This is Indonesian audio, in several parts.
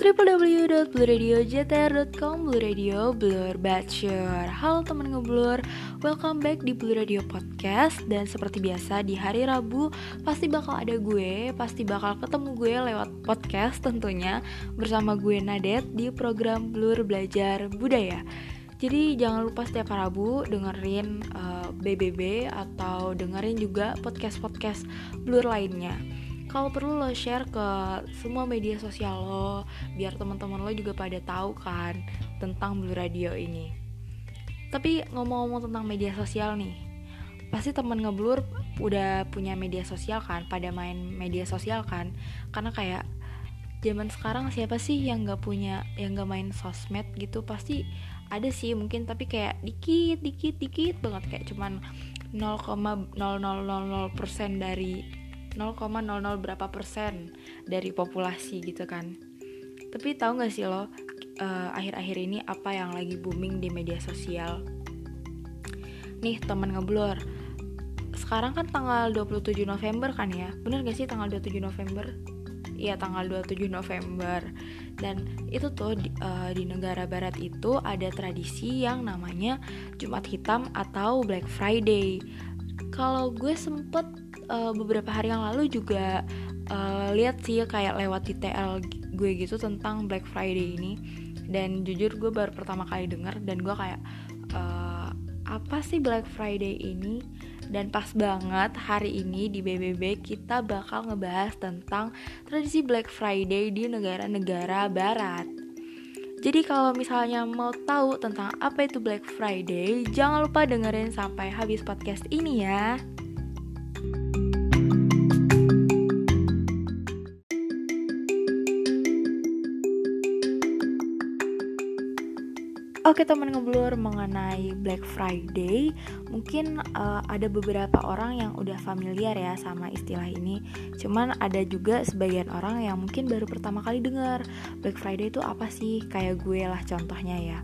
www.blurradiojtr.com Blue Radio Blur Bachelor. Halo teman ngeblur Welcome back di Blue Radio Podcast. Dan seperti biasa di hari Rabu Pasti bakal ada gue Pasti bakal ketemu gue lewat podcast tentunya Bersama gue Nadet di program Blur Belajar Budaya. Jadi jangan lupa setiap Rabu dengerin uh, eh, BBB atau dengerin juga podcast-podcast Blur lainnya kalau perlu lo share ke semua media sosial lo biar teman-teman lo juga pada tahu kan tentang Blue Radio ini. Tapi ngomong-ngomong tentang media sosial nih pasti teman ngeblur udah punya media sosial kan pada main media sosial kan? Karena kayak zaman sekarang siapa sih yang nggak punya yang nggak main sosmed gitu? Pasti ada sih mungkin tapi kayak dikit dikit dikit banget. Kayak cuman 0,0000% dari 0,00 berapa persen dari populasi gitu kan. Tapi tahu nggak sih lo akhir akhir-akhir ini apa yang lagi booming di media sosial? Nih teman ngeblur. Sekarang kan tanggal 27 November kan ya? Bener gak sih tanggal 27 November? Iya tanggal 27 November. Dan itu tuh di, uh, di negara barat itu ada tradisi yang namanya Jumat Hitam atau Black Friday. Kalau gue sempet uh, beberapa hari yang lalu juga uh, lihat sih kayak lewat di TL gue gitu tentang Black Friday ini dan jujur gue baru pertama kali denger dan gue kayak uh, apa sih Black Friday ini dan pas banget hari ini di BBB kita bakal ngebahas tentang tradisi Black Friday di negara-negara barat. Jadi kalau misalnya mau tahu tentang apa itu Black Friday, jangan lupa dengerin sampai habis podcast ini ya. Oke teman ngeblur mengenai Black Friday. Mungkin uh, ada beberapa orang yang udah familiar ya sama istilah ini. Cuman ada juga sebagian orang yang mungkin baru pertama kali dengar Black Friday itu apa sih? Kayak gue lah contohnya ya.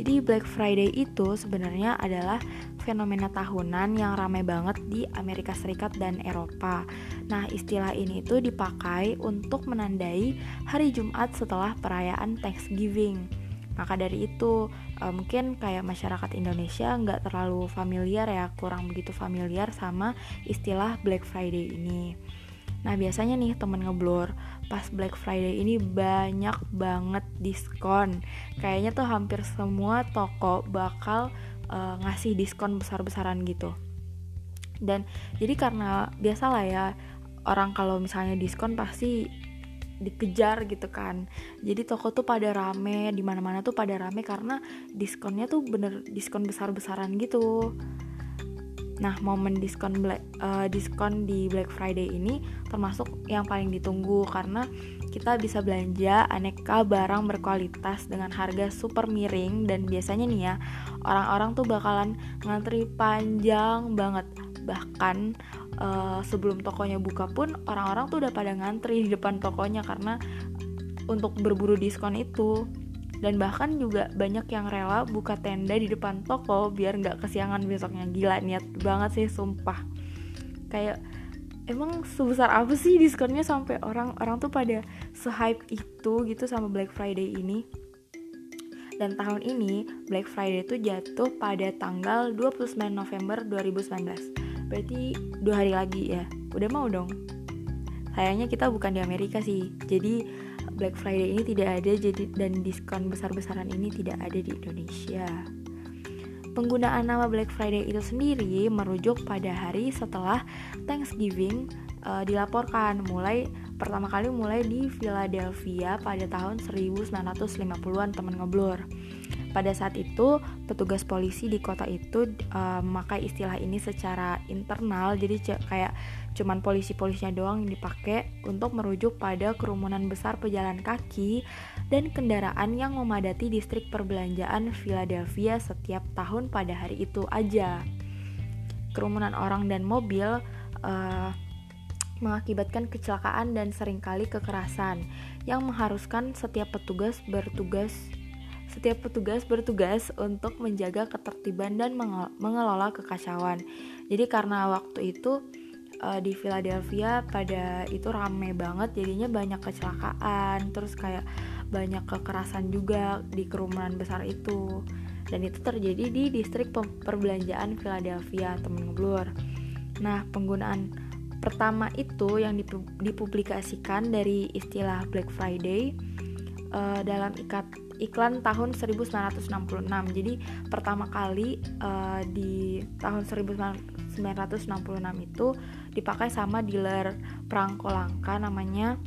Jadi Black Friday itu sebenarnya adalah fenomena tahunan yang ramai banget di Amerika Serikat dan Eropa. Nah istilah ini itu dipakai untuk menandai hari Jumat setelah perayaan Thanksgiving maka dari itu. Uh, mungkin kayak masyarakat Indonesia nggak terlalu familiar ya kurang begitu familiar sama istilah Black Friday ini. Nah biasanya nih temen ngeblur pas Black Friday ini banyak banget diskon. Kayaknya tuh hampir semua toko bakal uh, ngasih diskon besar-besaran gitu. Dan jadi karena biasalah ya orang kalau misalnya diskon pasti dikejar gitu kan. Jadi toko tuh pada rame di mana mana tuh pada rame karena diskonnya tuh bener diskon besar besaran gitu. Nah momen diskon black, uh, diskon di Black Friday ini termasuk yang paling ditunggu karena kita bisa belanja aneka barang berkualitas dengan harga super miring dan biasanya nih ya orang-orang tuh bakalan ngantri panjang banget. Bahkan uh, sebelum tokonya buka pun orang-orang tuh udah pada ngantri di depan tokonya karena untuk berburu diskon itu. Dan bahkan juga banyak yang rela buka tenda di depan toko biar nggak kesiangan besoknya. Gila niat banget sih sumpah. Kayak emang sebesar apa sih diskonnya sampai orang-orang tuh pada se-hype itu gitu sama Black Friday ini? Dan tahun ini Black Friday itu jatuh pada tanggal 29 November 2019 berarti dua hari lagi ya? Udah mau dong. Sayangnya kita bukan di Amerika sih. Jadi Black Friday ini tidak ada jadi dan diskon besar-besaran ini tidak ada di Indonesia. Penggunaan nama Black Friday itu sendiri merujuk pada hari setelah Thanksgiving uh, dilaporkan. Mulai pertama kali mulai di Philadelphia pada tahun 1950-an teman ngeblur pada saat itu, petugas polisi di kota itu uh, memakai istilah ini secara internal, jadi kayak cuman polisi-polisinya doang yang dipakai untuk merujuk pada kerumunan besar pejalan kaki dan kendaraan yang memadati distrik perbelanjaan Philadelphia setiap tahun pada hari itu aja. Kerumunan orang dan mobil uh, mengakibatkan kecelakaan dan sering kali kekerasan yang mengharuskan setiap petugas bertugas setiap petugas bertugas untuk menjaga ketertiban dan mengelola kekacauan. Jadi karena waktu itu uh, di Philadelphia pada itu rame banget jadinya banyak kecelakaan terus kayak banyak kekerasan juga di kerumunan besar itu dan itu terjadi di distrik perbelanjaan Philadelphia temen ngeblur nah penggunaan pertama itu yang dipublikasikan dari istilah Black Friday uh, dalam ikat iklan tahun 1966 jadi pertama kali uh, di tahun 1966 itu dipakai sama dealer perangko langka namanya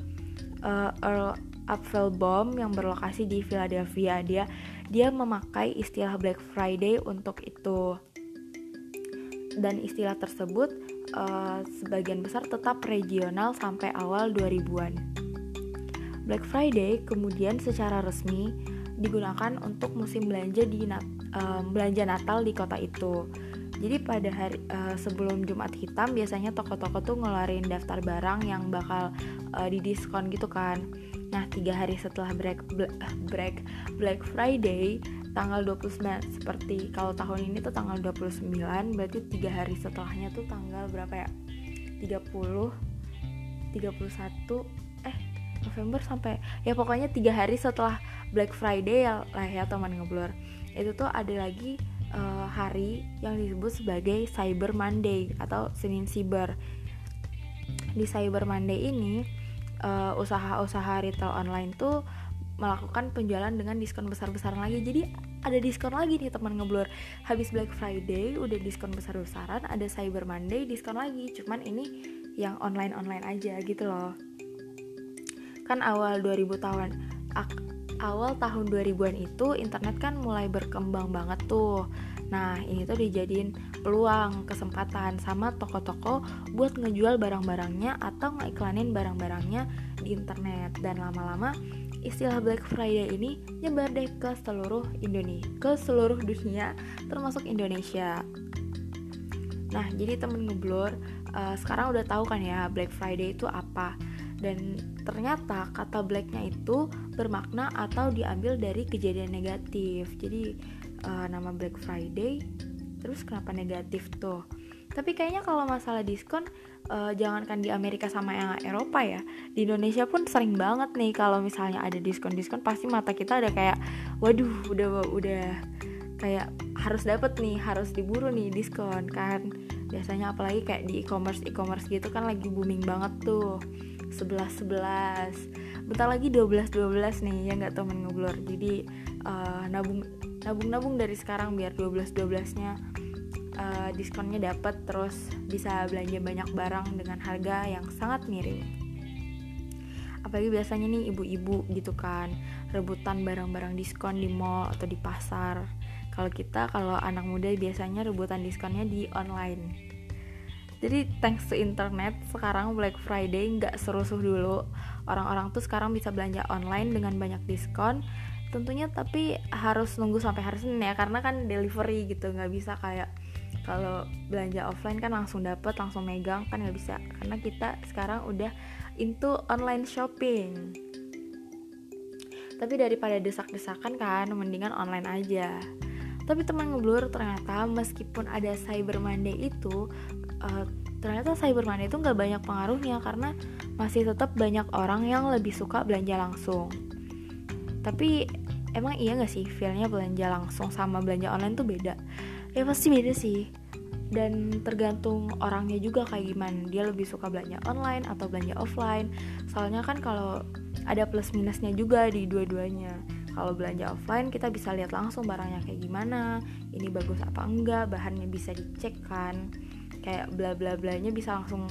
uh, Earl Apfelbaum yang berlokasi di Philadelphia. Dia dia memakai istilah Black Friday untuk itu. Dan istilah tersebut uh, sebagian besar tetap regional sampai awal 2000-an. Black Friday kemudian secara resmi digunakan untuk musim belanja di uh, belanja Natal di kota itu. Jadi pada hari uh, sebelum Jumat Hitam biasanya toko-toko tuh ngeluarin daftar barang yang bakal uh, didiskon gitu kan. Nah, tiga hari setelah Black, Black, Black Friday tanggal 29 seperti kalau tahun ini tuh tanggal 29 berarti tiga hari setelahnya tuh tanggal berapa ya 30 31 eh November sampai ya pokoknya tiga hari setelah Black Friday ya lah ya teman ngeblur itu tuh ada lagi uh, hari yang disebut sebagai Cyber Monday atau Senin Cyber di Cyber Monday ini uh, usaha-usaha retail online tuh melakukan penjualan dengan diskon besar-besaran lagi. Jadi ada diskon lagi nih teman ngeblur. Habis Black Friday udah diskon besar-besaran ada Cyber Monday diskon lagi. Cuman ini yang online-online aja gitu loh kan awal 2000 tahun awal tahun 2000-an itu internet kan mulai berkembang banget tuh. Nah, ini tuh dijadiin peluang, kesempatan sama toko-toko buat ngejual barang-barangnya atau ngeiklanin barang-barangnya di internet. Dan lama-lama istilah Black Friday ini nyebar deh ke seluruh Indonesia, ke seluruh dunia termasuk Indonesia. Nah, jadi temen ngeblur, uh, sekarang udah tahu kan ya Black Friday itu apa dan ternyata kata blacknya itu bermakna atau diambil dari kejadian negatif. Jadi uh, nama Black Friday terus kenapa negatif tuh? Tapi kayaknya kalau masalah diskon uh, jangankan di Amerika sama yang Eropa ya di Indonesia pun sering banget nih kalau misalnya ada diskon-diskon pasti mata kita udah kayak waduh udah udah kayak harus dapet nih harus diburu nih diskon kan. Biasanya apalagi kayak di e-commerce e-commerce gitu kan lagi booming banget tuh 11 11 bentar lagi 12 12 nih ya nggak temen ngeblur jadi uh, nabung nabung nabung dari sekarang biar 12 12 nya uh, diskonnya dapat terus bisa belanja banyak barang dengan harga yang sangat miring. Apalagi biasanya nih ibu-ibu gitu kan rebutan barang-barang diskon di mall atau di pasar. Kalau kita kalau anak muda biasanya rebutan diskonnya di online jadi thanks to internet sekarang Black Friday nggak serusuh dulu. Orang-orang tuh sekarang bisa belanja online dengan banyak diskon. Tentunya tapi harus nunggu sampai hari Senin ya karena kan delivery gitu nggak bisa kayak kalau belanja offline kan langsung dapet langsung megang kan nggak bisa. Karena kita sekarang udah into online shopping. Tapi daripada desak-desakan kan mendingan online aja. Tapi teman ngeblur ternyata meskipun ada Cyber Monday itu uh, ternyata Cyber Monday itu nggak banyak pengaruhnya karena masih tetap banyak orang yang lebih suka belanja langsung. Tapi emang iya nggak sih feelnya belanja langsung sama belanja online tuh beda? Ya pasti beda sih. Dan tergantung orangnya juga kayak gimana dia lebih suka belanja online atau belanja offline. Soalnya kan kalau ada plus minusnya juga di dua-duanya. Kalau belanja offline kita bisa lihat langsung barangnya kayak gimana, ini bagus apa enggak, bahannya bisa dicek kan kayak bla bla blanya bisa langsung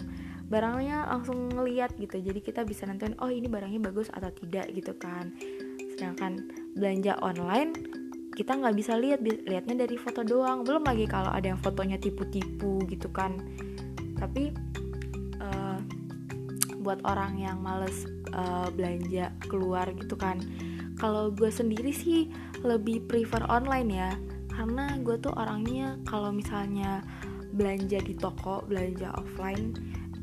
barangnya langsung ngeliat gitu. Jadi kita bisa nentuin oh ini barangnya bagus atau tidak gitu kan. Sedangkan belanja online kita nggak bisa lihat lihatnya dari foto doang. Belum lagi kalau ada yang fotonya tipu-tipu gitu kan. Tapi uh, buat orang yang males uh, belanja keluar gitu kan. Kalau gue sendiri sih lebih prefer online ya. Karena gue tuh orangnya kalau misalnya belanja di toko belanja offline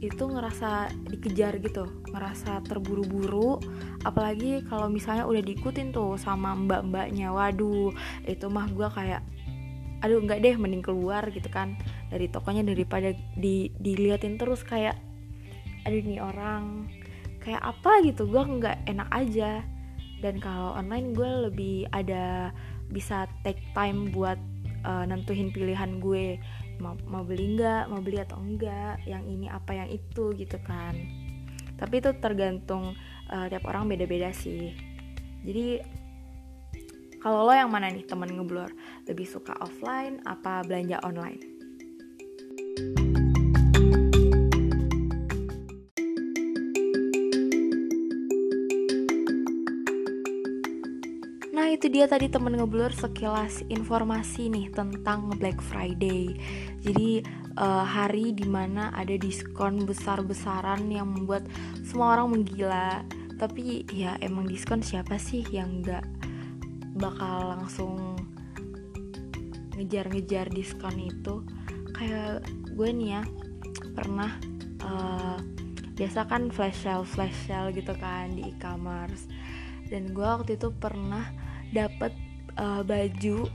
itu ngerasa dikejar gitu ngerasa terburu-buru. Apalagi kalau misalnya udah diikutin tuh sama mbak-mbaknya waduh itu mah gue kayak aduh nggak deh mending keluar gitu kan. Dari tokonya daripada di diliatin terus kayak aduh nih orang kayak apa gitu gue nggak enak aja. Dan kalau online gue lebih ada bisa take time buat uh, nentuhin pilihan gue mau, mau beli nggak mau beli atau enggak yang ini apa yang itu gitu kan. Tapi itu tergantung uh, tiap orang beda-beda sih. Jadi kalau lo yang mana nih temen ngeblur? Lebih suka offline apa belanja online itu dia tadi temen ngeblur sekilas informasi nih tentang Black Friday. Jadi uh, hari di mana ada diskon besar-besaran yang membuat semua orang menggila. Tapi ya emang diskon siapa sih yang gak bakal langsung ngejar-ngejar diskon itu? Kayak gue nih ya pernah uh, biasa kan flash sale flash sale gitu kan di e-commerce. Dan gue waktu itu pernah dapet uh, baju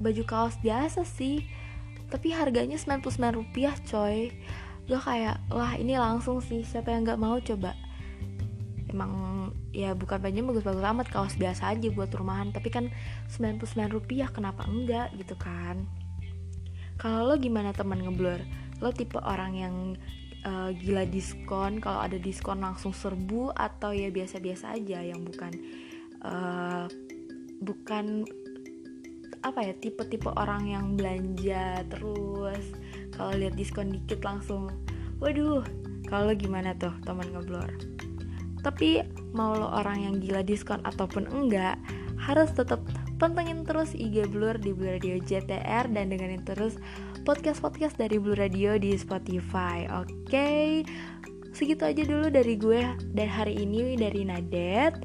baju kaos biasa sih. Tapi harganya 99 rupiah coy. Gue kayak wah ini langsung sih siapa yang nggak mau coba? Emang ya bukan bajunya bagus-bagus amat kaos biasa aja buat rumahan. Tapi kan 99 rupiah kenapa enggak gitu kan? Kalau lo gimana teman ngeblur? Lo tipe orang yang uh, gila diskon kalau ada diskon langsung serbu atau ya biasa-biasa aja yang bukan uh, bukan apa ya tipe-tipe orang yang belanja terus kalau lihat diskon dikit langsung waduh kalau gimana tuh teman ngeblur tapi mau lo orang yang gila diskon ataupun enggak harus tetap pantengin terus IG Blur di Blur Radio JTR dan dengerin terus podcast-podcast dari Blur Radio di Spotify. Oke. Okay? Segitu aja dulu dari gue dan hari ini dari Nadet.